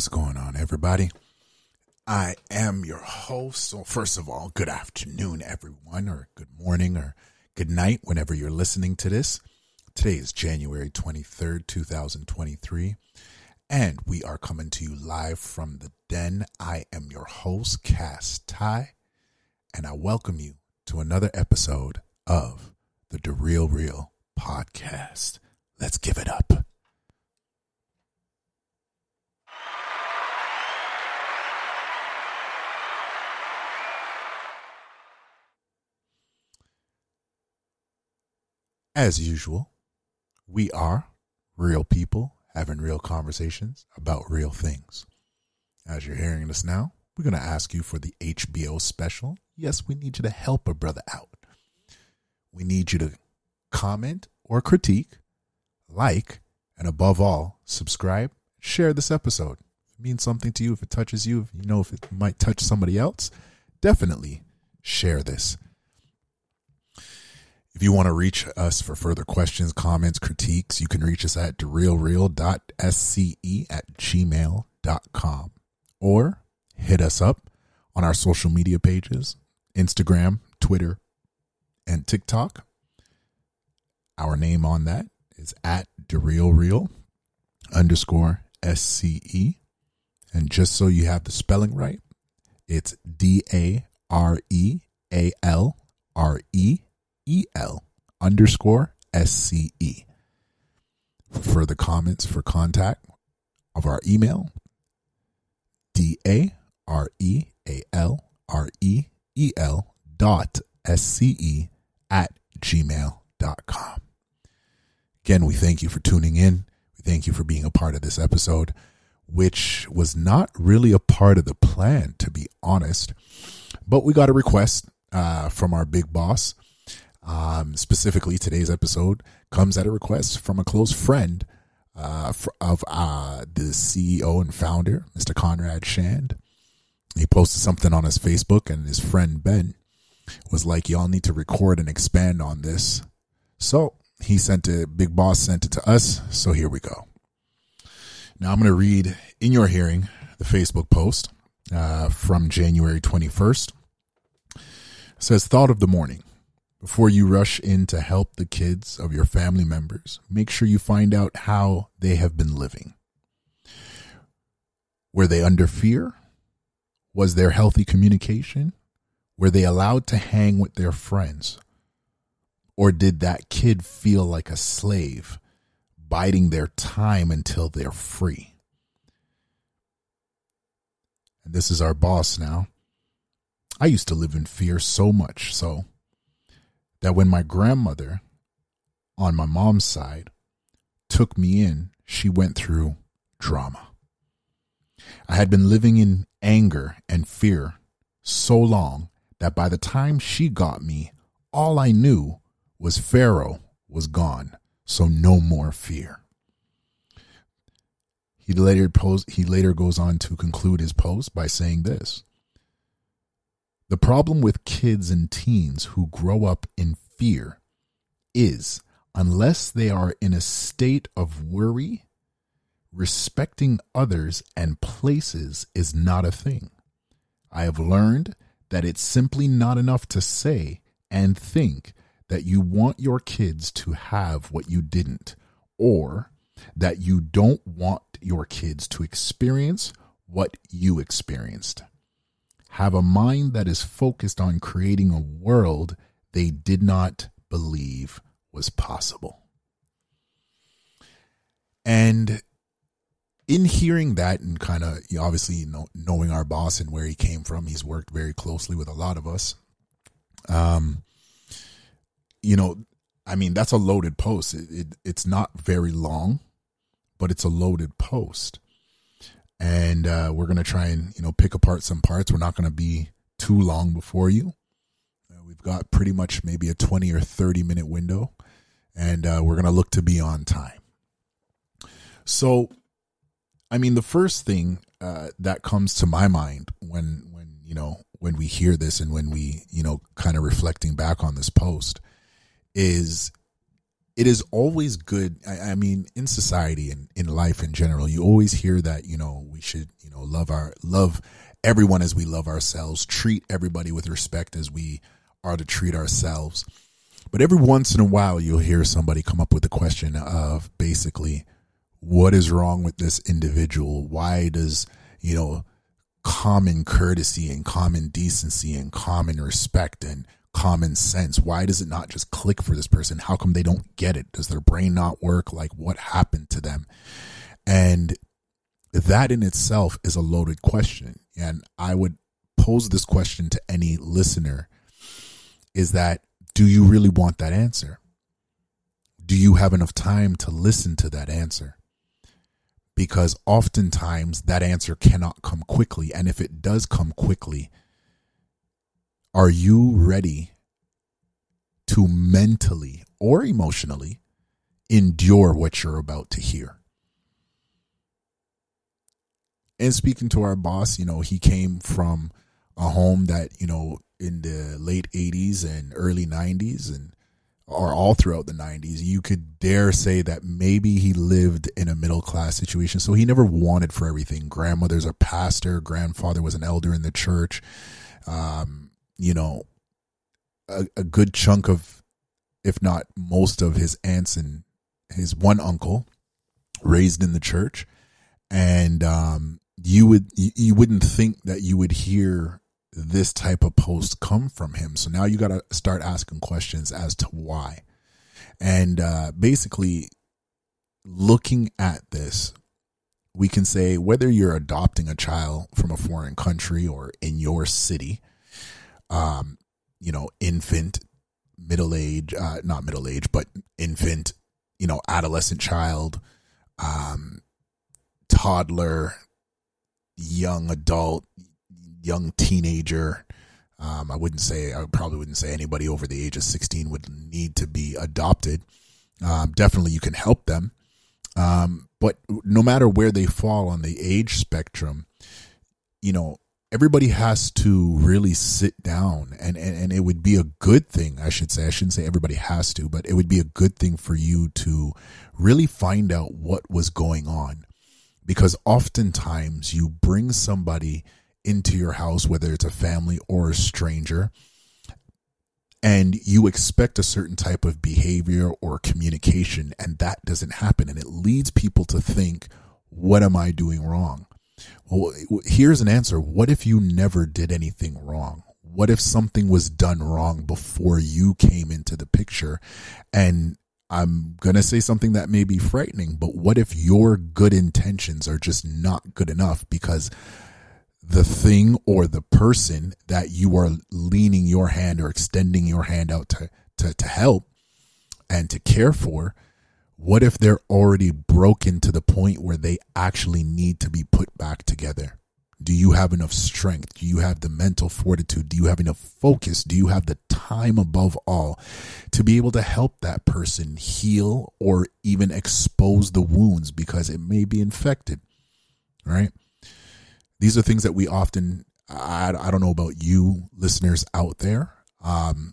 What's going on, everybody? I am your host. So, first of all, good afternoon, everyone, or good morning, or good night, whenever you're listening to this. Today is January 23rd, 2023, and we are coming to you live from the den. I am your host, Cass Ty, and I welcome you to another episode of the Da Real Reel podcast. Let's give it up. As usual, we are real people having real conversations about real things. As you're hearing this now, we're going to ask you for the HBO special. Yes, we need you to help a brother out. We need you to comment or critique, like, and above all, subscribe, share this episode. If it means something to you, if it touches you, if you know if it might touch somebody else, definitely share this. If you want to reach us for further questions, comments, critiques, you can reach us at realreal.sce at gmail.com or hit us up on our social media pages Instagram, Twitter, and TikTok. Our name on that is at DaRealReel underscore SCE. And just so you have the spelling right, it's D A R E A L R E E L underscore S C E. For further comments for contact of our email, D A R E A L R E E L dot S C E at gmail.com. Again, we thank you for tuning in. We thank you for being a part of this episode, which was not really a part of the plan, to be honest. But we got a request uh, from our big boss. Um, specifically, today's episode comes at a request from a close friend uh, of uh, the CEO and founder, Mr. Conrad Shand. He posted something on his Facebook, and his friend Ben was like, Y'all need to record and expand on this. So he sent it, Big Boss sent it to us. So here we go. Now I'm going to read in your hearing the Facebook post uh, from January 21st. It says, Thought of the morning. Before you rush in to help the kids of your family members, make sure you find out how they have been living. Were they under fear? Was there healthy communication? Were they allowed to hang with their friends? Or did that kid feel like a slave, biding their time until they're free? And this is our boss now. I used to live in fear so much so that when my grandmother on my mom's side took me in, she went through drama. I had been living in anger and fear so long that by the time she got me, all I knew was Pharaoh was gone, so no more fear. He later he later goes on to conclude his post by saying this. The problem with kids and teens who grow up in fear is unless they are in a state of worry, respecting others and places is not a thing. I have learned that it's simply not enough to say and think that you want your kids to have what you didn't, or that you don't want your kids to experience what you experienced have a mind that is focused on creating a world they did not believe was possible. And in hearing that and kind of obviously you know, knowing our boss and where he came from, he's worked very closely with a lot of us. Um, you know, I mean, that's a loaded post. It, it, it's not very long, but it's a loaded post and uh, we're gonna try and you know pick apart some parts. We're not gonna be too long before you. Uh, we've got pretty much maybe a twenty or thirty minute window, and uh, we're gonna look to be on time. So, I mean, the first thing uh, that comes to my mind when when you know when we hear this and when we you know kind of reflecting back on this post is it is always good. I, I, mean, in society and in life in general, you always hear that, you know, we should, you know, love our, love everyone as we love ourselves, treat everybody with respect as we are to treat ourselves. But every once in a while, you'll hear somebody come up with the question of basically, what is wrong with this individual? Why does, you know, common courtesy and common decency and common respect and common sense. Why does it not just click for this person? How come they don't get it? Does their brain not work? Like what happened to them? And that in itself is a loaded question. And I would pose this question to any listener is that do you really want that answer? Do you have enough time to listen to that answer? Because oftentimes that answer cannot come quickly. And if it does come quickly, are you ready to mentally or emotionally endure what you're about to hear? And speaking to our boss, you know, he came from a home that, you know, in the late 80s and early 90s and or all throughout the 90s, you could dare say that maybe he lived in a middle class situation. So he never wanted for everything. Grandmother's a pastor, grandfather was an elder in the church. Um, you know, a, a good chunk of, if not most of his aunts and his one uncle raised in the church. And um, you would you, wouldn't think that you would hear this type of post come from him. So now you got to start asking questions as to why. And uh, basically, looking at this, we can say whether you're adopting a child from a foreign country or in your city, um, you know, infant, middle age, uh, not middle age, but infant, you know, adolescent child, um, toddler, young adult, young teenager. Um, I wouldn't say, I probably wouldn't say anybody over the age of 16 would need to be adopted. Um, definitely you can help them. Um, but no matter where they fall on the age spectrum, you know, everybody has to really sit down and, and, and it would be a good thing, I should say. I shouldn't say everybody has to, but it would be a good thing for you to really find out what was going on. Because oftentimes you bring somebody into your house, whether it's a family or a stranger, and you expect a certain type of behavior or communication, and that doesn't happen. And it leads people to think, what am I doing wrong? Well, here's an answer. What if you never did anything wrong? What if something was done wrong before you came into the picture? And I'm going to say something that may be frightening, but what if your good intentions are just not good enough because the thing or the person that you are leaning your hand or extending your hand out to, to, to help and to care for what if they're already broken to the point where they actually need to be put back together? Do you have enough strength? Do you have the mental fortitude? Do you have enough focus? Do you have the time above all to be able to help that person heal or even expose the wounds because it may be infected? Right? These are things that we often, I, I don't know about you listeners out there, um,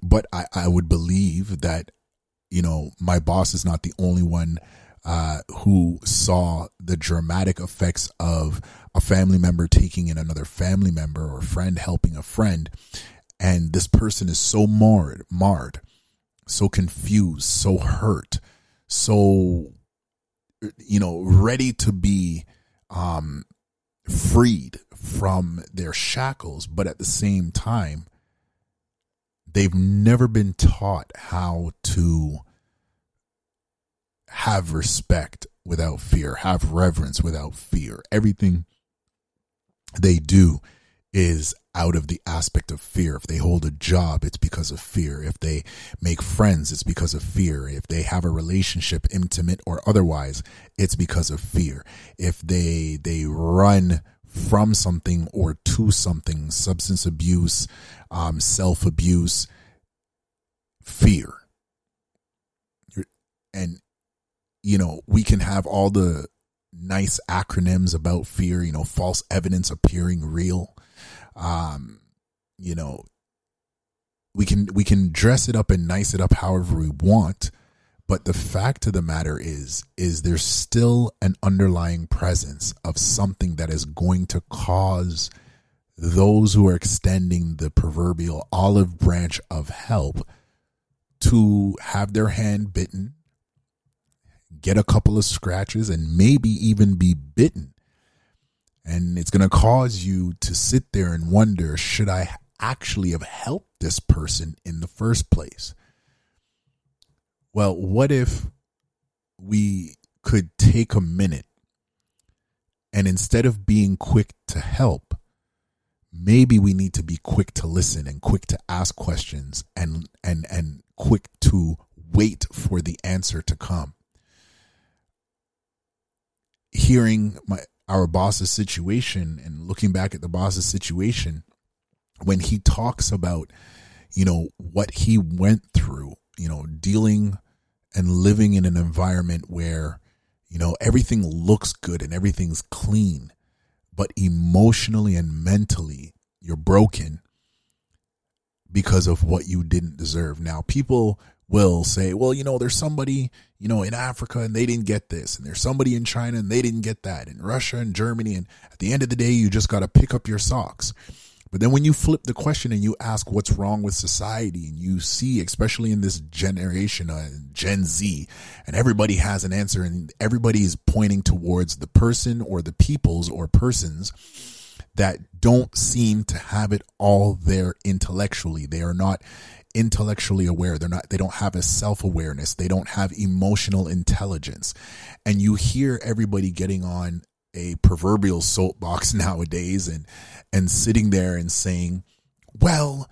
but I, I would believe that you know, my boss is not the only one uh, who saw the dramatic effects of a family member taking in another family member or friend helping a friend. And this person is so marred, marred, so confused, so hurt, so, you know, ready to be um, freed from their shackles. But at the same time, they've never been taught how to have respect without fear, have reverence without fear. Everything they do is out of the aspect of fear. If they hold a job, it's because of fear. If they make friends, it's because of fear. If they have a relationship, intimate or otherwise, it's because of fear. If they they run from something or to something, substance abuse, um, self abuse, fear. And, you know, we can have all the nice acronyms about fear, you know, false evidence appearing real. Um, you know, we can we can dress it up and nice it up however we want, But the fact of the matter is, is there's still an underlying presence of something that is going to cause those who are extending the proverbial olive branch of help to have their hand bitten, get a couple of scratches, and maybe even be bitten. And it's going to cause you to sit there and wonder should I actually have helped this person in the first place? Well, what if we could take a minute and instead of being quick to help, maybe we need to be quick to listen and quick to ask questions and and and quick to wait for the answer to come. Hearing my our boss's situation and looking back at the boss's situation when he talks about you know what he went through you know dealing and living in an environment where you know everything looks good and everything's clean but emotionally and mentally you're broken because of what you didn't deserve. Now, people will say, well, you know, there's somebody, you know, in Africa and they didn't get this, and there's somebody in China and they didn't get that, in Russia and Germany. And at the end of the day, you just got to pick up your socks. But then when you flip the question and you ask what's wrong with society, and you see, especially in this generation, uh, Gen Z, and everybody has an answer, and everybody is pointing towards the person or the peoples or persons that don't seem to have it all there intellectually. They are not intellectually aware. They're not, they don't have a self awareness. They don't have emotional intelligence. And you hear everybody getting on a proverbial soapbox nowadays and, and sitting there and saying, well,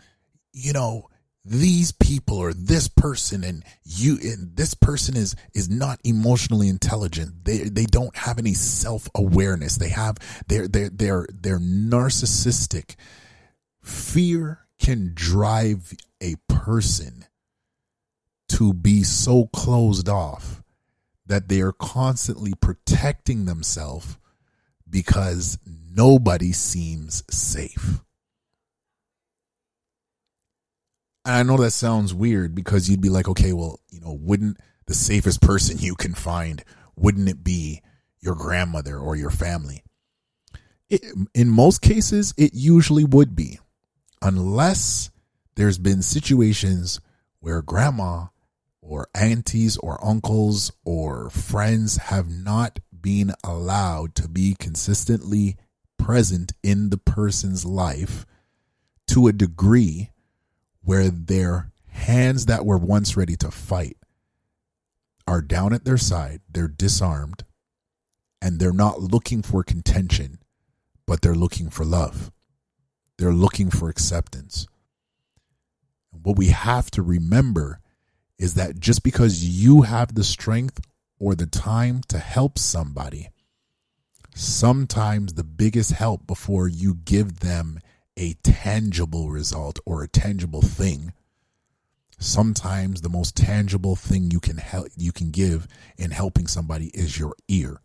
you know, these people or this person and you and this person is is not emotionally intelligent. They they don't have any self-awareness. They have they're they're they're they're narcissistic. Fear can drive a person to be so closed off that they are constantly protecting themselves because nobody seems safe And I know that sounds weird because you'd be like, okay, well, you know, wouldn't the safest person you can find, wouldn't it be your grandmother or your family? It, in most cases, it usually would be, unless there's been situations where grandma or aunties or uncles or friends have not been allowed to be consistently present in the person's life to a degree where their hands that were once ready to fight are down at their side, they're disarmed, and they're not looking for contention, but they're looking for love. They're looking for acceptance. What we have to remember is that just because you have the strength or the time to help somebody, sometimes the biggest help before you give them a tangible result or a tangible thing sometimes the most tangible thing you can help you can give in helping somebody is your ear.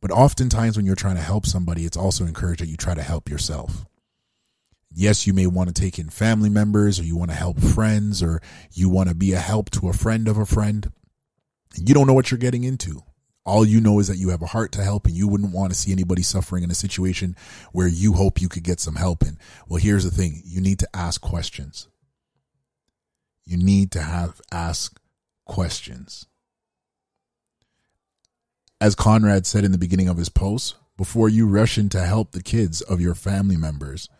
But oftentimes when you're trying to help somebody it's also encouraged that you try to help yourself. Yes you may want to take in family members or you want to help friends or you want to be a help to a friend of a friend you don't know what you're getting into all you know is that you have a heart to help and you wouldn't want to see anybody suffering in a situation where you hope you could get some help in. Well, here's the thing. You need to ask questions. You need to have ask questions. As Conrad said in the beginning of his post, before you rush in to help the kids of your family members,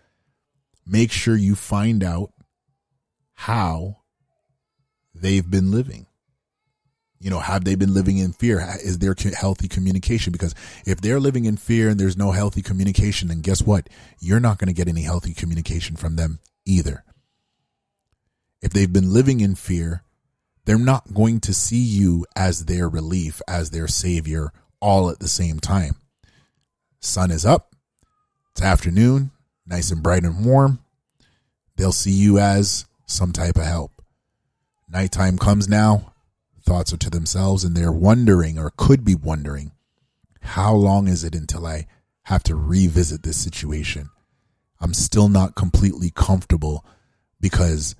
make sure you find out how they've been living you know have they been living in fear? Is there healthy communication? Because if they're living in fear and there's no healthy communication then guess what? You're not going to get any healthy communication from them either. If they've been living in fear they're not going to see you as their relief as their savior all at the same time. Sun is up. It's afternoon. Nice and bright and warm. They'll see you as some type of help. Nighttime comes now thoughts are to themselves and they're wondering or could be wondering, how long is it until I have to revisit this situation? I'm still not completely comfortable because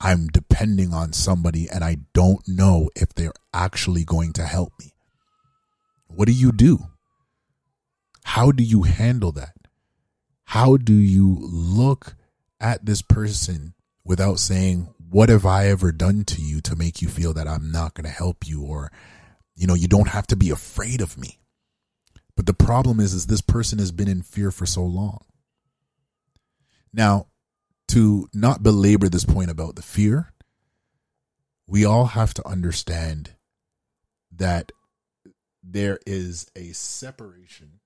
I'm depending on somebody and I don't know if they're actually going to help me. What do you do? How do you handle that? How do you look at this person without saying, What have I ever done to you to make you feel that I'm not going to help you? Or, you know, you don't have to be afraid of me. But the problem is, is this person has been in fear for so long. Now, to not belabor this point about the fear, we all have to understand that there is a separation.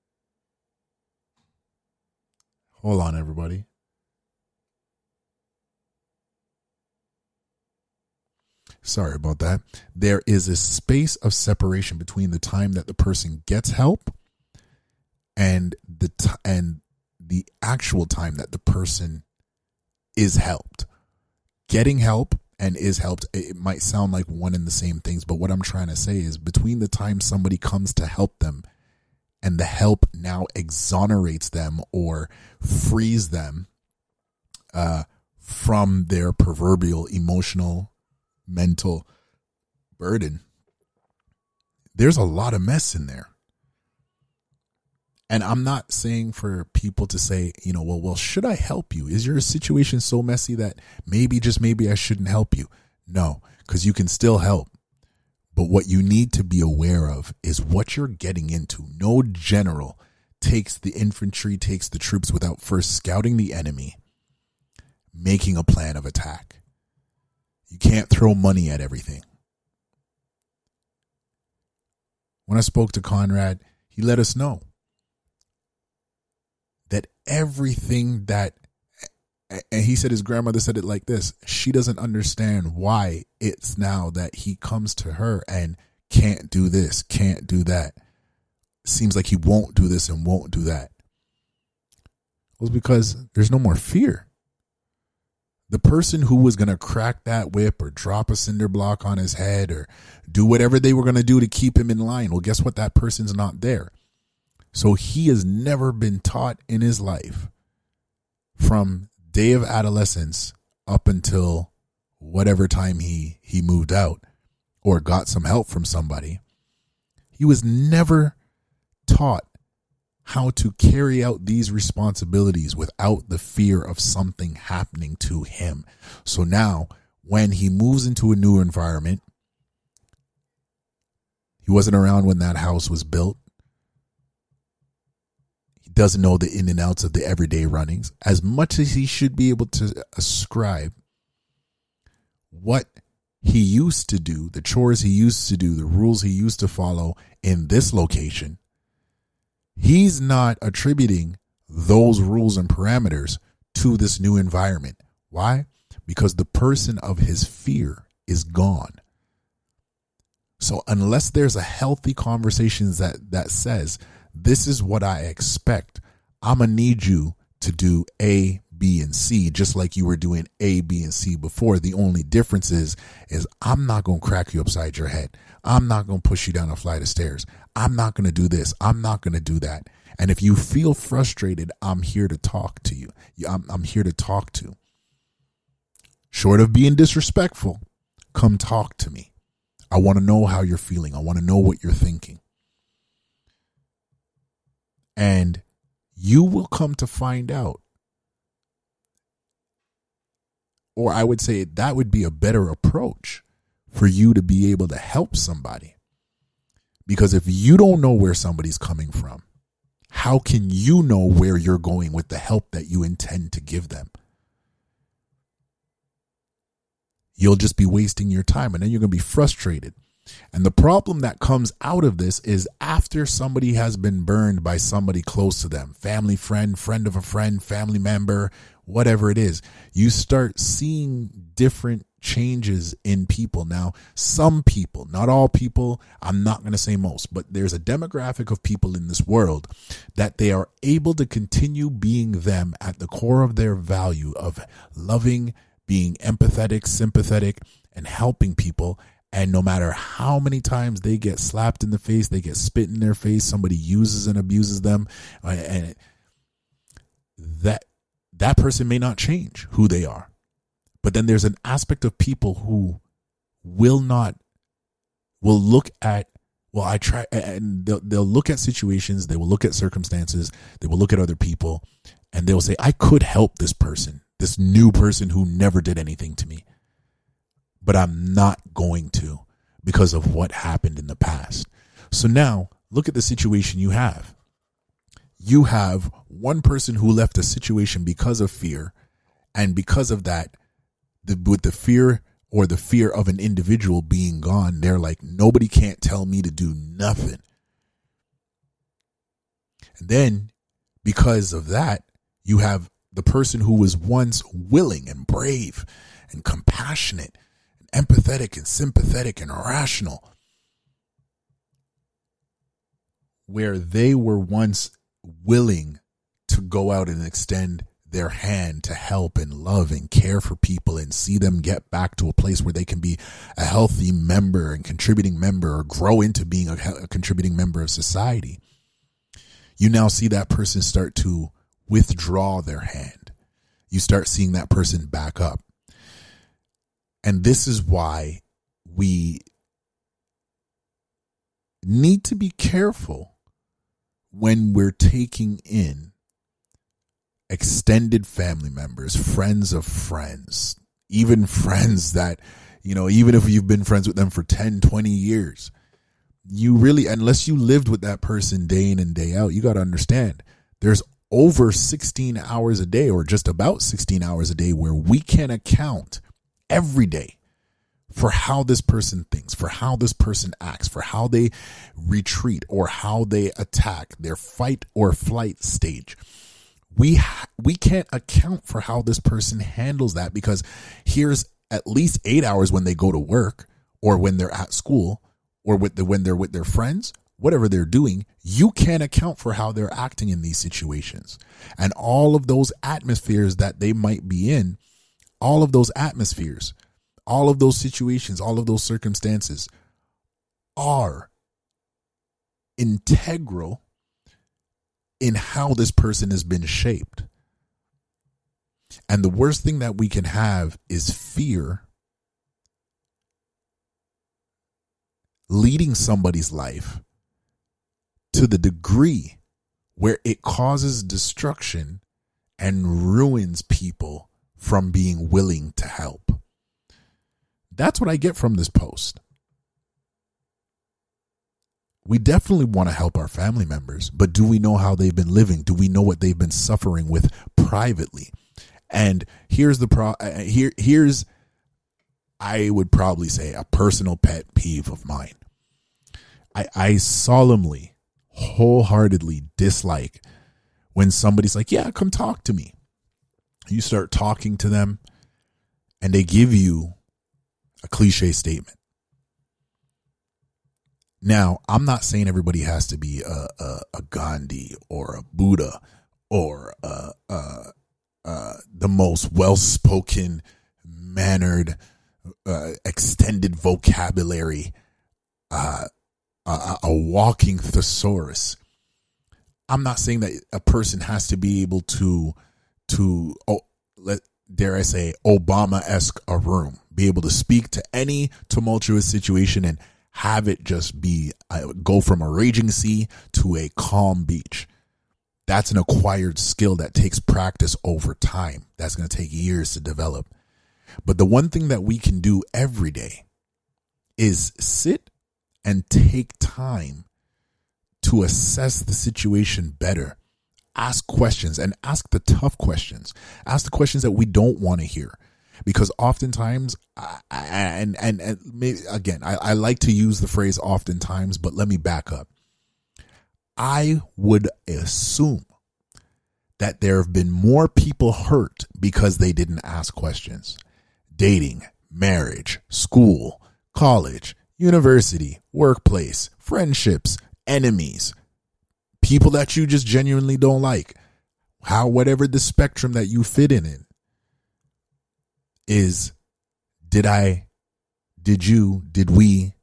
Hold on, everybody. Sorry about that. There is a space of separation between the time that the person gets help and the t- and the actual time that the person is helped. Getting help and is helped, it might sound like one and the same things, but what I'm trying to say is between the time somebody comes to help them and the help now exonerates them or frees them uh, from their proverbial emotional, mental burden, there's a lot of mess in there. And I'm not saying for people to say, you know, well, well, should I help you? Is your situation so messy that maybe, just maybe I shouldn't help you? No, because you can still help. But what you need to be aware of is what you're getting into. No general takes the infantry, takes the troops without first scouting the enemy, making a plan of attack. You can't throw money at everything. When I spoke to Conrad, he let us know that everything that and he said his grandmother said it like this she doesn't understand why it's now that he comes to her and can't do this can't do that. Seems like he won't do this and won't do that. It was because there's no more fear the person who was going to crack that whip or drop a cinder block on his head or do whatever they were going to do to keep him in line well guess what that person's not there so he has never been taught in his life from day of adolescence up until whatever time he he moved out or got some help from somebody. He was never taught how to carry out these responsibilities without the fear of something happening to him. So now, when he moves into a new environment, he wasn't around when that house was built He doesn't know the in and outs of the everyday runnings as much as he should be able to ascribe what he used to do, the chores he used to do, the rules he used to follow in this location. He's not attributing those rules and parameters to this new environment. Why? Because the person of his fear is gone. So unless there's a healthy conversation that that says this is what I expect. I'm to need you to do A, B, and C, just like you were doing A, B, and C before. The only difference is, is I'm not to crack you upside your head. I'm not going to push you down a flight of stairs. I'm not going to do this. I'm not going to do that. And if you feel frustrated, I'm here to talk to you. I'm, I'm here to talk to. Short of being disrespectful, come talk to me. I want to know how you're feeling. I want to know what you're thinking. And you will come to find out, or I would say that would be a better approach for you to be able to help somebody. Because if you don't know where somebody's coming from, how can you know where you're going with the help that you intend to give them? You'll just be wasting your time and then you're going to be frustrated and the problem that comes out of this is after somebody has been burned by somebody close to them, family, friend, friend of a friend, family member, whatever it is, you start seeing different changes in people. Now, some people, not all people, I'm not going to say most, but there's a demographic of people in this world that they are able to continue being them at the core of their value of loving, being empathetic, sympathetic, and helping people and no matter how many times they get slapped in the face, they get spit in their face, somebody uses and abuses them, uh, and that that person may not change who they are. But then there's an aspect of people who will not, will look at, well, I try, and they'll, they'll look at situations, they will look at circumstances, they will look at other people, and they'll say, I could help this person, this new person who never did anything to me, but I'm not going to because of what happened in the past. So now look at the situation you have. You have one person who left a situation because of fear, and because of that, the, with the fear or the fear of an individual being gone, they're like, nobody can't tell me to do nothing. And then, because of that, you have the person who was once willing and brave and compassionate and empathetic and sympathetic and rational, where they were once willing to go out and extend their hand to help and love and care for people and see them get back to a place where they can be a healthy member and contributing member or grow into being a, a contributing member of society. You now see that person start to withdraw their hand. You start seeing that person back up. And this is why we need to be careful when we're taking in extended family members, friends of friends, even friends that, you know, even if you've been friends with them for 10, 20 years, you really, unless you lived with that person day in and day out, you got to understand there's over 16 hours a day or just about 16 hours a day where we can account every day for how this person thinks, for how this person acts, for how they retreat or how they attack their fight or flight stage. We we can't account for how this person handles that because here's at least 8 hours when they go to work or when they're at school or with the, when they're with their friends, whatever they're doing, you can't account for how they're acting in these situations. And all of those atmospheres that they might be in, all of those atmospheres all of those situations, all of those circumstances are integral in how this person has been shaped. And the worst thing that we can have is fear leading somebody's life to the degree where it causes destruction and ruins people from being willing to help. That's what I get from this post. We definitely want to help our family members, but do we know how they've been living? Do we know what they've been suffering with privately? And here's the pro uh, here here's I would probably say a personal pet peeve of mine. I I solemnly wholeheartedly dislike when somebody's like, "Yeah, come talk to me." You start talking to them and they give you a cliche statement. Now, I'm not saying everybody has to be a, a, a Gandhi or a Buddha or a, the most well spoken, mannered, uh, extended vocabulary, uh, a, a walking thesaurus. I'm not saying that a person has to be able to to oh, let dare I say Obama esque a room be able to speak to any tumultuous situation and have it just be uh, go from a raging sea to a calm beach. That's an acquired skill that takes practice over time. That's going to take years to develop. But the one thing that we can do every day is sit and take time to assess the situation better. Ask questions and ask the tough questions. Ask the questions that we don't want to hear because oftentimes I, and and, and maybe, again I, I like to use the phrase oftentimes but let me back up. I would assume that there have been more people hurt because they didn't ask questions. Dating marriage school college university workplace friendships enemies. People that you just genuinely don't like. How whatever the spectrum that you fit in in is did I, did you, did we,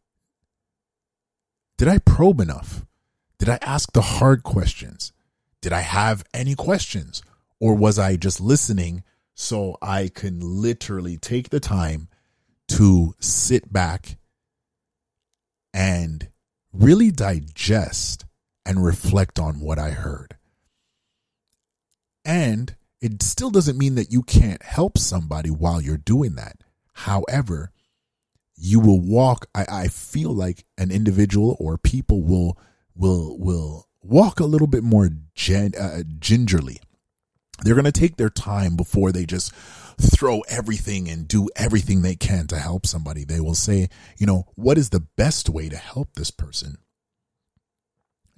did I probe enough? Did I ask the hard questions? Did I have any questions? Or was I just listening so I can literally take the time to sit back and really digest and reflect on what I heard. And it still doesn't mean that you can't help somebody while you're doing that. However, you will walk I, I feel like an individual or people will will will walk a little bit more gen, uh, gingerly they're going to take their time before they just throw everything and do everything they can to help somebody. They will say, you know, what is the best way to help this person?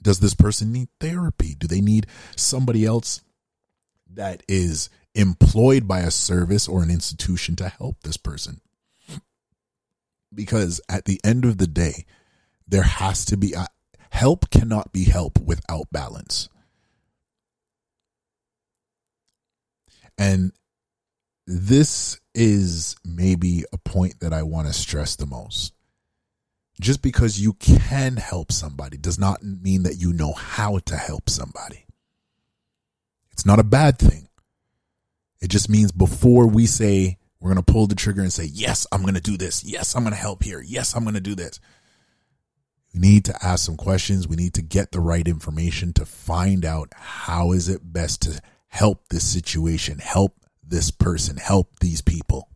Does this person need therapy? Do they need somebody else that is employed by a service or an institution to help this person? Because at the end of the day, there has to be uh, help cannot be help without balance. And this is maybe a point that I want to stress the most. Just because you can help somebody does not mean that you know how to help somebody. It's not a bad thing. It just means before we say we're going to pull the trigger and say, Yes, I'm going to do this. Yes, I'm going to help here. Yes, I'm going to do this. We need to ask some questions. We need to get the right information to find out how is it best to help this situation, help this person, help these people.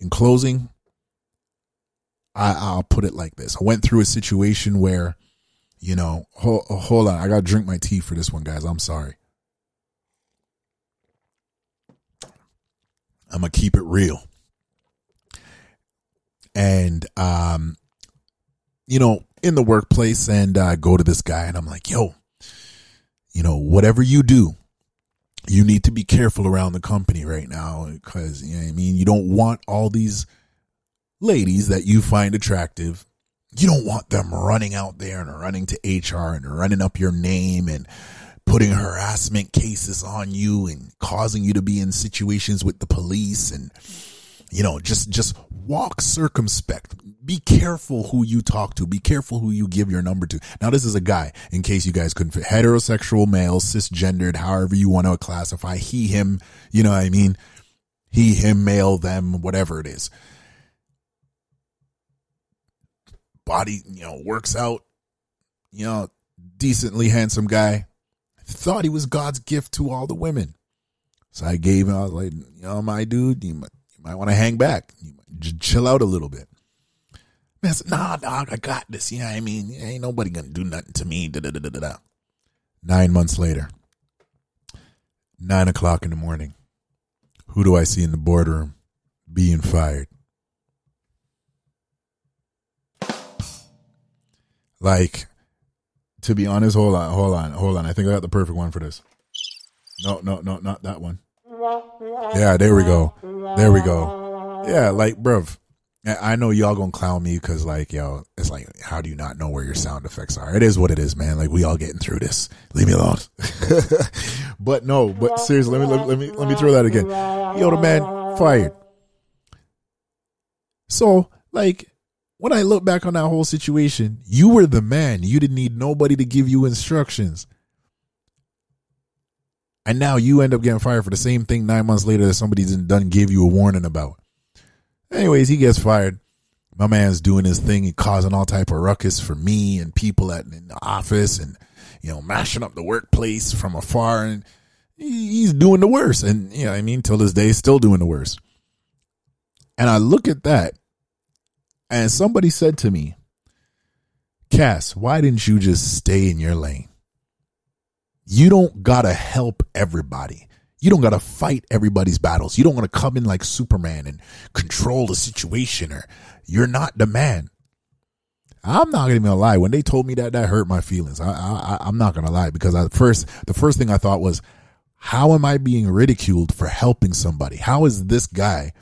In closing, I, will put it like this. I went through a situation where, you know, hold, hold on. I got to drink my tea for this one, guys. I'm sorry. I'm going to keep it real. And, um, you know, in the workplace, and I go to this guy and I'm like, yo, you know, whatever you do, you need to be careful around the company right now because, you know I mean? You don't want all these ladies that you find attractive. You don't want them running out there and running to HR and running up your name and putting harassment cases on you and causing you to be in situations with the police and you know just just walk circumspect. Be careful who you talk to. Be careful who you give your number to. Now this is a guy in case you guys couldn't fit heterosexual male cisgendered however you want to classify he him you know what i mean? He him male them whatever it is body you know works out you know decently handsome guy thought he was god's gift to all the women so i gave him i was like you know my dude you might might want to hang back. Just chill out a little bit. Man, said, nah, dog, I got this. Yeah, I mean, ain't nobody gonna do nothing to me. Da, da, da, da, da. Nine months later, nine o'clock in the morning, who do I see in the boardroom being fired? Like, to be honest, hold on, hold on, hold on. I think I got the perfect one for this. No, no, no, not that one. Yeah, there we go. There we go. Yeah, like, bruv, I know y'all gonna clown me because, like, yo, it's like, how do you not know where your sound effects are? It is what it is, man. Like, we all getting through this. Leave me alone. but no, but seriously, let me let, me let me throw that again. Yo, the man fired. So, like, when I look back on that whole situation, you were the man. You didn't need nobody to give you instructions. And now you end up getting fired for the same thing nine months later that somebody done gave you a warning about. Anyways, he gets fired. My man's doing his thing and causing all type of ruckus for me and people at in the office and you know mashing up the workplace from afar and he's doing the worst. And you know, I mean, till this day, still doing the worst. And I look at that, and somebody said to me, Cass, why didn't you just stay in your lane? You don't gotta help everybody. You don't gotta fight everybody's battles. You don't want to come in like Superman and control the situation, or you're not the man. I'm not even gonna lie. When they told me that, that hurt my feelings. I, I I'm not gonna lie because at first, the first thing I thought was, how am I being ridiculed for helping somebody? How is this guy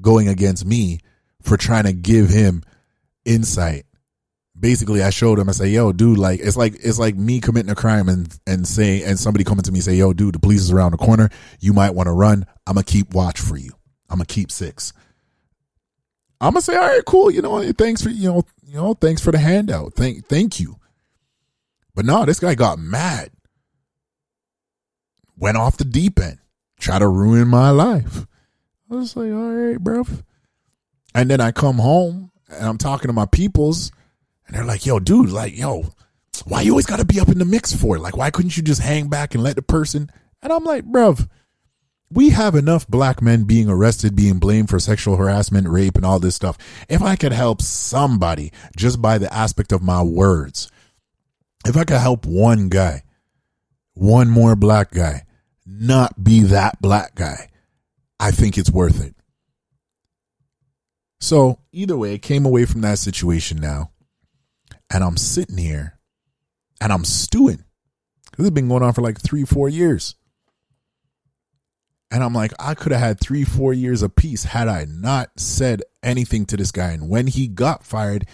going against me for trying to give him insight basically I showed him I say, yo, dude, like it's like it's like me committing a crime and and saying and somebody coming to me say, yo, dude, the police is around the corner. You might want to run. I'm gonna keep watch for you. I'm gonna keep six. I'm gonna say, all right, cool. You know, thanks for you know, you know, thanks for the handout. Thank thank you. But no, this guy got mad. Went off the deep end. try to ruin my life. I was like, all right, bro. And then I come home and I'm talking to my peoples, and they're like, yo, dude, like, yo, why you always got to be up in the mix for it? Like, why couldn't you just hang back and let the person? And I'm like, bruv, we have enough black men being arrested, being blamed for sexual harassment, rape, and all this stuff. If I could help somebody just by the aspect of my words, if I could help one guy, one more black guy, not be that black guy, I think it's worth it. So, either way, I came away from that situation now, and I'm sitting here and I'm stewing because it's been going on for like three, four years. And I'm like, I could have had three, four years of peace had I not said anything to this guy. And when he got fired,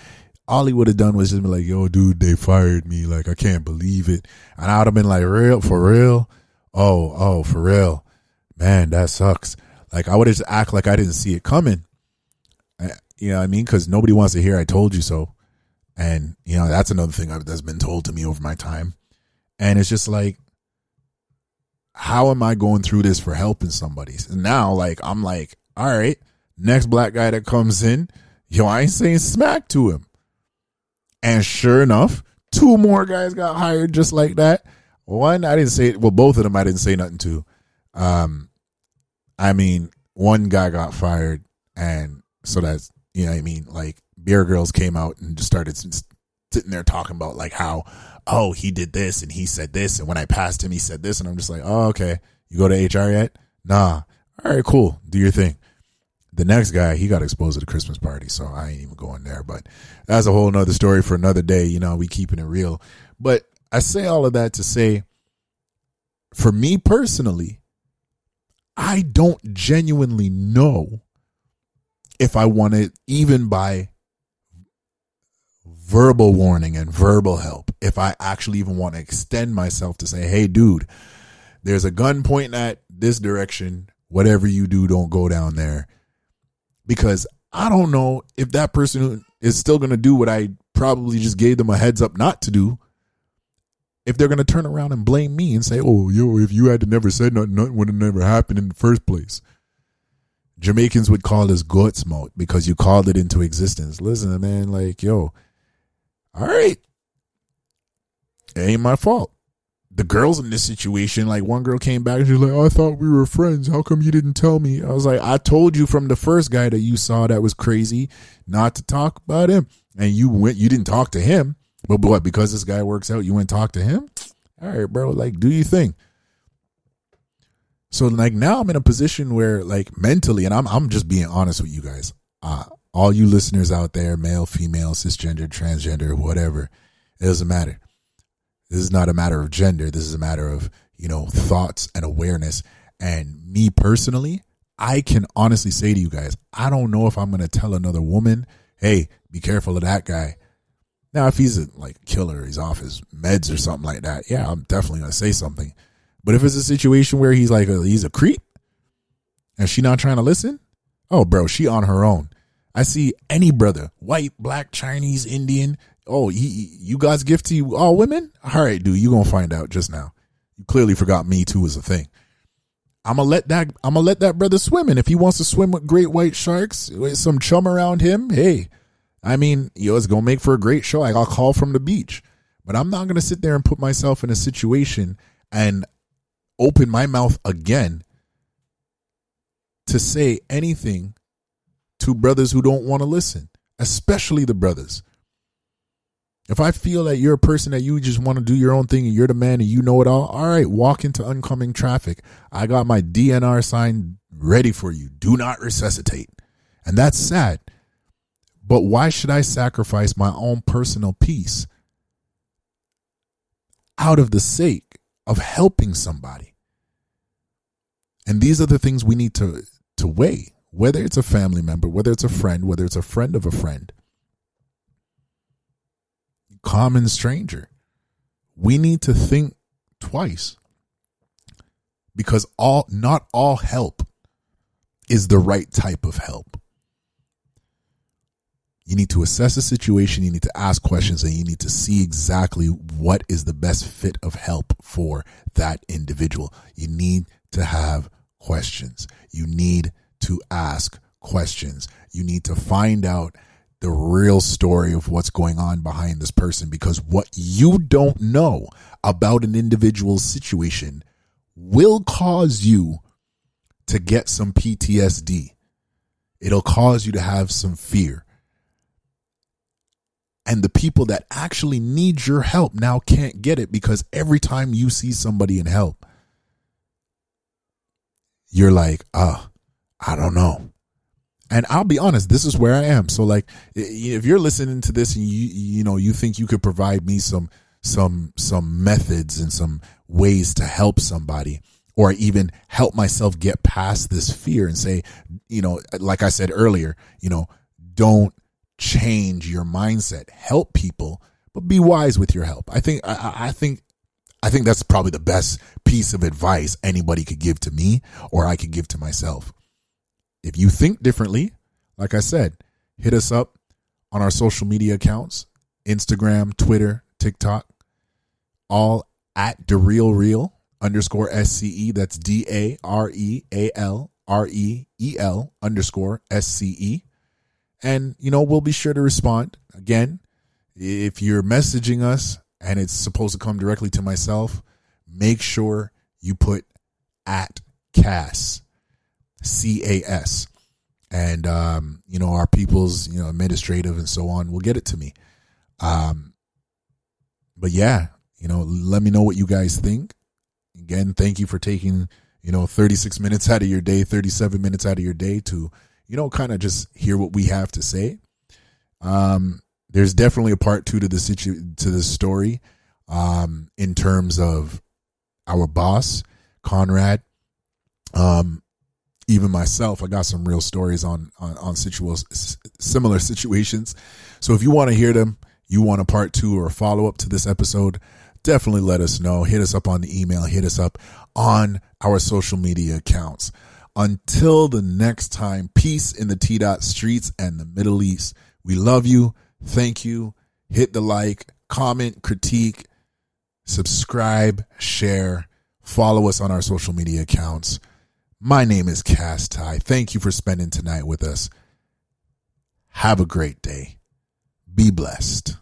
all he would have done was just be like, yo, dude, they fired me. Like, I can't believe it. And I would have been like, real, for real? Oh, oh, for real. Man, that sucks. Like, I would have just act like I didn't see it coming. You know what I mean? Because nobody wants to hear I told you so. And, you know, that's another thing that's been told to me over my time. And it's just like, how am I going through this for helping somebody? And now, like, I'm like, all right, next black guy that comes in, yo, I ain't saying smack to him. And sure enough, two more guys got hired just like that. One, I didn't say, well, both of them I didn't say nothing to. Um, I mean, one guy got fired, and so that's, you know I mean? Like, Beer Girls came out and just started sitting there talking about, like, how oh, he did this and he said this. And when I passed him, he said this. And I'm just like, oh, okay. You go to HR yet? Nah. All right, cool. Do your thing. The next guy, he got exposed at a Christmas party. So I ain't even going there. But that's a whole nother story for another day. You know, we keeping it real. But I say all of that to say, for me personally, I don't genuinely know if I want to, even by verbal warning and verbal help if I actually even want to extend myself to say, hey, dude, there's a gun pointing at this direction. Whatever you do, don't go down there. Because I don't know if that person is still going to do what I probably just gave them a heads up not to do. If they're going to turn around and blame me and say, oh, yo, if you had never said nothing, nothing would have never happened in the first place. Jamaicans would call this goat smoke because you called it into existence. Listen, man, like, yo, all right. It ain't my fault. The girls in this situation, like one girl came back and she was like, oh, I thought we were friends. How come you didn't tell me? I was like, I told you from the first guy that you saw that was crazy not to talk about him. And you went, you didn't talk to him. But what, because this guy works out, you went talk to him? All right, bro, like do your thing. So like now I'm in a position where like mentally, and I'm I'm just being honest with you guys. Uh, all you listeners out there, male, female, cisgender, transgender, whatever, it doesn't matter. This is not a matter of gender. This is a matter of, you know, thoughts and awareness. And me personally, I can honestly say to you guys, I don't know if I'm to tell another woman, hey, be careful of that guy. Now, if he's a like killer, he's off his meds or something like that, yeah, I'm definitely to say something. But if it's a situation where he's like, a, he's a creep and she not trying to listen, oh, bro, she on her own. I see any brother, white, black, Chinese, Indian. Oh, he, you guys gift to all women? All right, dude, you gonna find out just now. You clearly forgot me too was a thing. I'm gonna let that I'm gonna let that brother swim, and if he wants to swim with great white sharks with some chum around him, hey, I mean, yo, it's gonna make for a great show. I'll call from the beach, but I'm not gonna sit there and put myself in a situation and open my mouth again to say anything to brothers who don't want to listen, especially the brothers. If I feel that you're a person that you just want to do your own thing and you're the man and you know it all, all right, walk into oncoming traffic. I got my DNR sign ready for you. Do not resuscitate. And that's sad. But why should I sacrifice my own personal peace out of the sake of helping somebody? And these are the things we need to to weigh whether it's a family member, whether it's a friend, whether it's a friend of a friend, common stranger, we need to think twice because all not all help is the right type of help. You need to assess the situation, you need to ask questions, and you need to see exactly what is the best fit of help for that individual. You need to have questions. You need to ask questions. You need to find out the real story of what's going on behind this person because what you don't know about an individual's situation will cause you to get some PTSD. It'll cause you to have some fear. And the people that actually need your help now can't get it because every time you see somebody in help, you're like, ah, I don't know. And I'll be honest, this is where I am. So like if you're listening to this and you you know you think you could provide me some some some methods and some ways to help somebody or even help myself get past this fear and say, you know, like I said earlier, you know, don't change your mindset. Help people, but be wise with your help. I think I, I think I think that's probably the best piece of advice anybody could give to me or I could give to myself. If you think differently, like I said, hit us up on our social media accounts Instagram, Twitter, TikTok, all at Da Real Reel underscore SCE. That's D A R E A L R E E L underscore SCE. And, you know, we'll be sure to respond. Again, if you're messaging us and it's supposed to come directly to myself, make sure you put at Cas. CAS. And, um, you know, our people's, you know, administrative and so on will get it to me. Um, but yeah, you know, let me know what you guys think. Again, thank you for taking, you know, 36 minutes out of your day, 37 minutes out of your day to, you know, kind of just hear what we have to say. Um, there's definitely a part two to the situ to the story, um, in terms of our boss, Conrad. Um, even myself, I got some real stories on on, on situa- similar situations. So if you want to hear them, you want a part two or a follow up to this episode, definitely let us know. Hit us up on the email. Hit us up on our social media accounts. Until the next time, peace in the T dot streets and the Middle East. We love you. Thank you. Hit the like, comment, critique, subscribe, share, follow us on our social media accounts. My name is Cas Ty. Thank you for spending tonight with us. Have a great day. Be blessed.